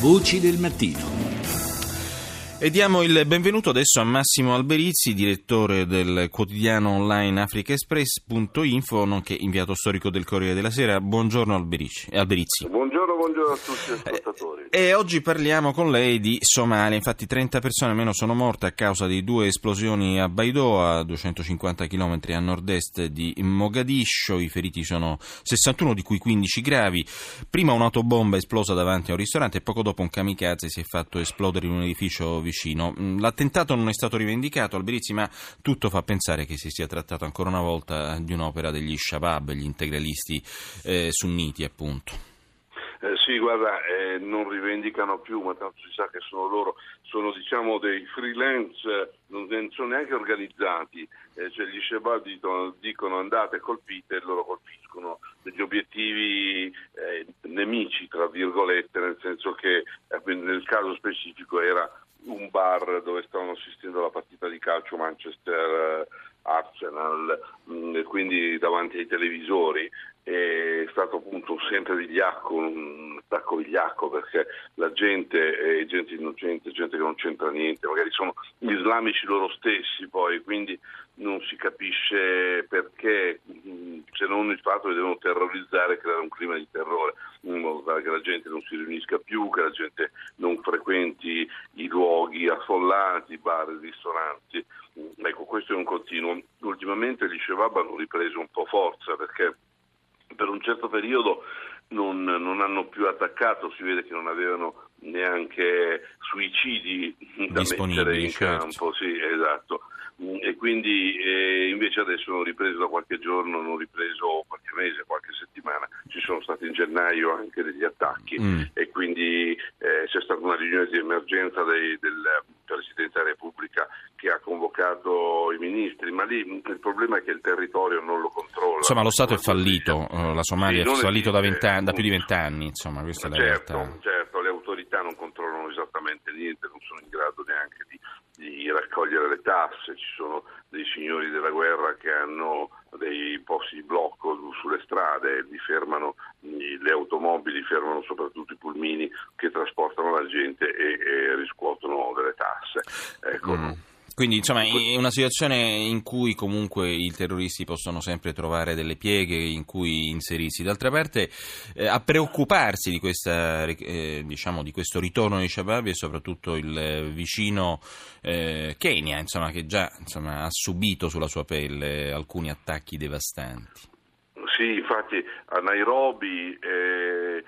Voci del mattino. E diamo il benvenuto adesso a Massimo Alberizzi, direttore del quotidiano online africaexpress.info, nonché inviato storico del Corriere della Sera. Buongiorno Alberizzi. Buongiorno, buongiorno a tutti gli ascoltatori. E, e oggi parliamo con lei di Somalia. Infatti 30 persone almeno sono morte a causa di due esplosioni a Baidoa, a 250 km a nord-est di Mogadiscio. I feriti sono 61, di cui 15 gravi. Prima un'autobomba esplosa davanti a un ristorante e poco dopo un kamikaze si è fatto esplodere in un edificio vicino vicino. Mm, l'attentato non è stato rivendicato, Alberizi, ma tutto fa pensare che si sia trattato ancora una volta di un'opera degli Shabab, gli integralisti eh, sunniti, appunto. Eh, sì, guarda, eh, non rivendicano più, ma tanto si sa che sono loro, sono diciamo dei freelance, non sono neanche organizzati, eh, cioè gli Shabab dicono, dicono, andate colpite e loro colpiscono degli obiettivi eh, nemici, tra virgolette, nel senso che eh, nel caso specifico era un bar dove stavano assistendo alla partita di calcio Manchester Arsenal, mm, quindi davanti ai televisori. È stato appunto sempre vigliacco, un attacco vigliacco perché la gente è gente innocente, gente che non c'entra niente, magari sono gli islamici loro stessi poi, quindi non si capisce perché, mm, se non il fatto che devono terrorizzare creare un clima di terrore, in modo tale che la gente non si riunisca più, che la gente non frequenti i luoghi affollati, bar ristoranti. Ecco, questo è un continuo. Ultimamente gli Shebab hanno ripreso un po' forza perché per un certo periodo non, non, hanno più attaccato, si vede che non avevano neanche suicidi da mettere in certo. campo, sì, esatto. E quindi eh, invece adesso hanno ripreso da qualche giorno, hanno ripreso qualche mese, qualche settimana, ci sono stati in gennaio anche degli attacchi mm. e quindi eh, c'è stata una riunione di emergenza dei, del Presidente della Repubblica che ha convocato i ministri, ma lì il problema è che il territorio non lo controlla. Insomma, lo Stato è fallito, eh, la Somalia sì, è fallito da, da, più di vent'anni, insomma, questa è la certo, realtà. Certo, le autorità non controllano esattamente niente, non sono in grado neanche di, di raccogliere le tasse, ci sono dei signori della guerra che hanno dei posti di blocco sulle strade, li fermano le automobili, fermano soprattutto i pulmini che trasportano la gente e, e riscuotono delle tasse. Ecco. Mm. Quindi insomma è una situazione in cui comunque i terroristi possono sempre trovare delle pieghe in cui inserirsi. D'altra parte eh, a preoccuparsi di, questa, eh, diciamo, di, questo ritorno dei Shabab è soprattutto il vicino eh, Kenya, insomma, che già insomma, ha subito sulla sua pelle alcuni attacchi devastanti. Sì, infatti a Nairobi eh,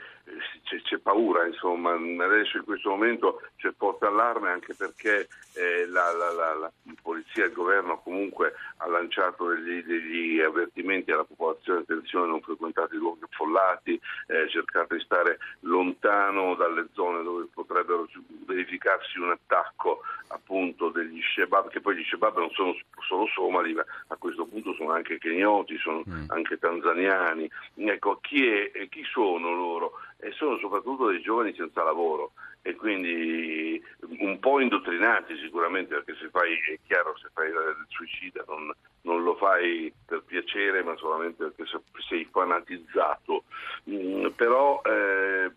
c'è, c'è, paura, insomma, adesso in questo momento c'è forte allarme anche perché eh, la, la, la, la, polizia il governo comunque ha lanciato degli, degli avvertimenti alla popolazione, attenzione non frequentate i luoghi affollati, eh, cercate di stare lontano dalle zone dove potrebbero verificarsi un attacco appunto degli Shebab, che poi gli Shebab non sono solo somali, ma a questo punto sono anche kenioti, sono mm. anche tanzaniani. Ecco, chi, è, chi sono loro? E sono soprattutto dei giovani senza lavoro e quindi un po' indottrinati sicuramente perché se fai, è chiaro se fai il suicida non, non lo fai per piacere ma solamente perché sei fanatizzato mm, però eh,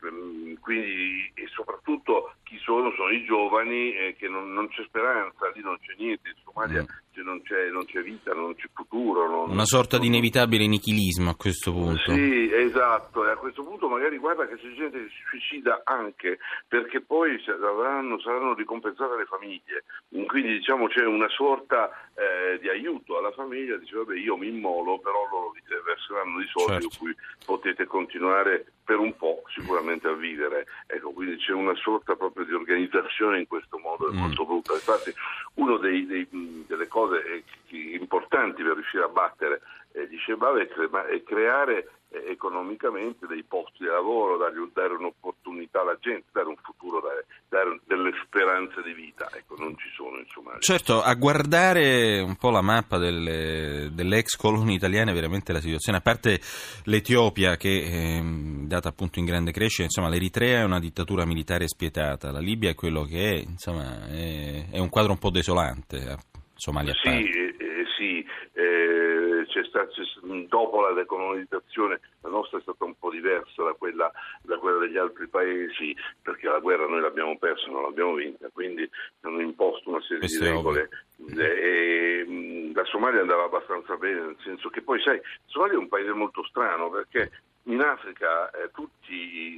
quindi e soprattutto chi sono sono i giovani eh, che non, non, c'è speranza lì non c'è niente in Somalia mm. Non, c'è, non, c'è, vita non c'è futuro non, una sorta di inevitabile nichilismo a questo punto. Sì esatto e a questo punto magari guarda che c'è gente che si suicida anche perché poi saranno, saranno ricompensate le famiglie. Quindi diciamo c'è una sorta eh, di aiuto alla famiglia dice vabbè io mi immolo però loro vi verseranno i soldi certo. cui potete continuare per un po' sicuramente a vivere. Ecco quindi c'è una sorta proprio di organizzazione in questo modo mm. molto brutta. Infatti una delle cose importanti per riuscire a battere eh, Shebab è, cre- è creare eh, economicamente dei posti di lavoro, dare, dare, dare un futuro, dare, dare, delle speranze di vita. Ecco, non ci sono insomma. Certo, a guardare un po' la mappa delle, delle ex colonie italiane, veramente la situazione, a parte l'Etiopia che è data appunto in grande crescita, insomma l'Eritrea è una dittatura militare spietata, la Libia è quello che è, insomma è, è un quadro un po' desolante, Somalia sì, eh, sì, eh, stato, dopo la decolonizzazione la nostra è stata un po' diversa da quella, da quella, degli altri paesi, perché la guerra noi l'abbiamo persa, non l'abbiamo vinta, quindi hanno imposto una serie Questo di regole. E, la Somalia andava abbastanza bene, nel senso che poi sai, la Somalia è un paese molto strano perché in Africa eh, tutte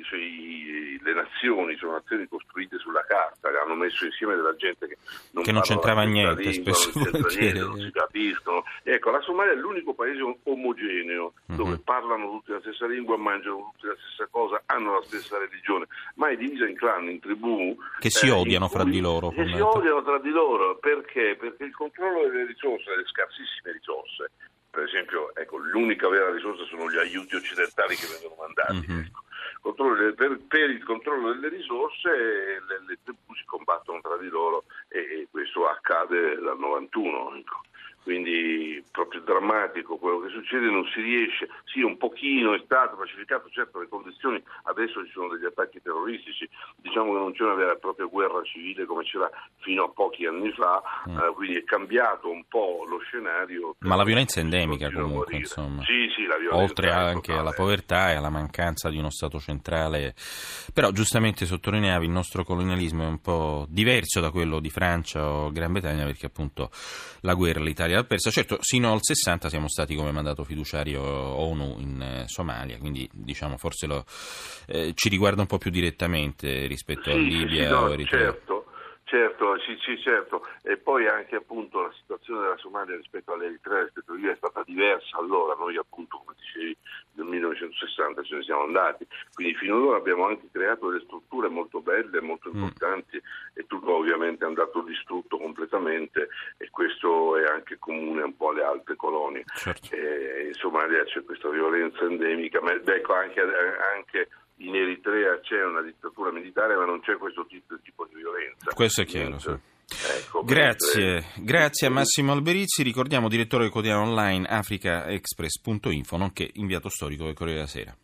cioè, le nazioni sono nazioni costruite sulla carta, hanno messo insieme della gente che non, che non c'entrava niente, lingua, spesso non, niente, non si capiscono. Ecco, la Somalia è l'unico paese omogeneo mm-hmm. dove parlano tutti la stessa lingua, mangiano tutti la stessa cosa, hanno la stessa religione, ma è divisa in clan, in tribù. Che si eh, odiano fra di loro. Che si odiano tra di loro, perché? Perché il controllo delle risorse, delle scarsissime risorse, esempio, ecco, l'unica vera risorsa sono gli aiuti occidentali che vengono mandati. Mm-hmm. Per, per, il controllo delle risorse le, le tribù si combattono tra di loro e, e questo accade dal 91. Ecco quindi proprio drammatico quello che succede, non si riesce, sì un pochino è stato pacificato, certo le condizioni, adesso ci sono degli attacchi terroristici, diciamo che non c'è una vera e propria guerra civile come c'era fino a pochi anni fa, mm. eh, quindi è cambiato un po' lo scenario. Ma la violenza è endemica comunque, insomma. Sì, sì, la violenza Oltre anche alla povertà e alla mancanza di uno Stato centrale, però giustamente sottolineavi il nostro colonialismo è un po' diverso da quello di Francia o Gran Bretagna perché appunto la guerra l'Italia l'ha persa. Certo, sino al 60 siamo stati come mandato fiduciario ONU in eh, Somalia, quindi diciamo forse lo, eh, ci riguarda un po' più direttamente rispetto sì, a Libia sì, no. Certo. Certo, sì, sì, certo, e poi anche appunto la situazione della Somalia rispetto all'Eritrea, rispetto a Libia è stata diversa allora, noi appunto come dicevi nel 1960 ce ne siamo andati, quindi fino ad ora abbiamo anche creato delle strutture molto belle, molto mm. importanti mm. e tutto ovviamente è andato distrutto completamente e questo è anche comune un po' alle altre colonie. Certo. E, in Somalia c'è questa violenza endemica, ma ecco anche, anche in Eritrea c'è una dittatura militare ma non c'è questo tipo, di violenza. Questo è chiaro, sì. Ecco, grazie, mentre... grazie a Massimo Alberizzi, ricordiamo direttore del quotidiano online africaexpress.info, nonché inviato storico del Corriere della Sera.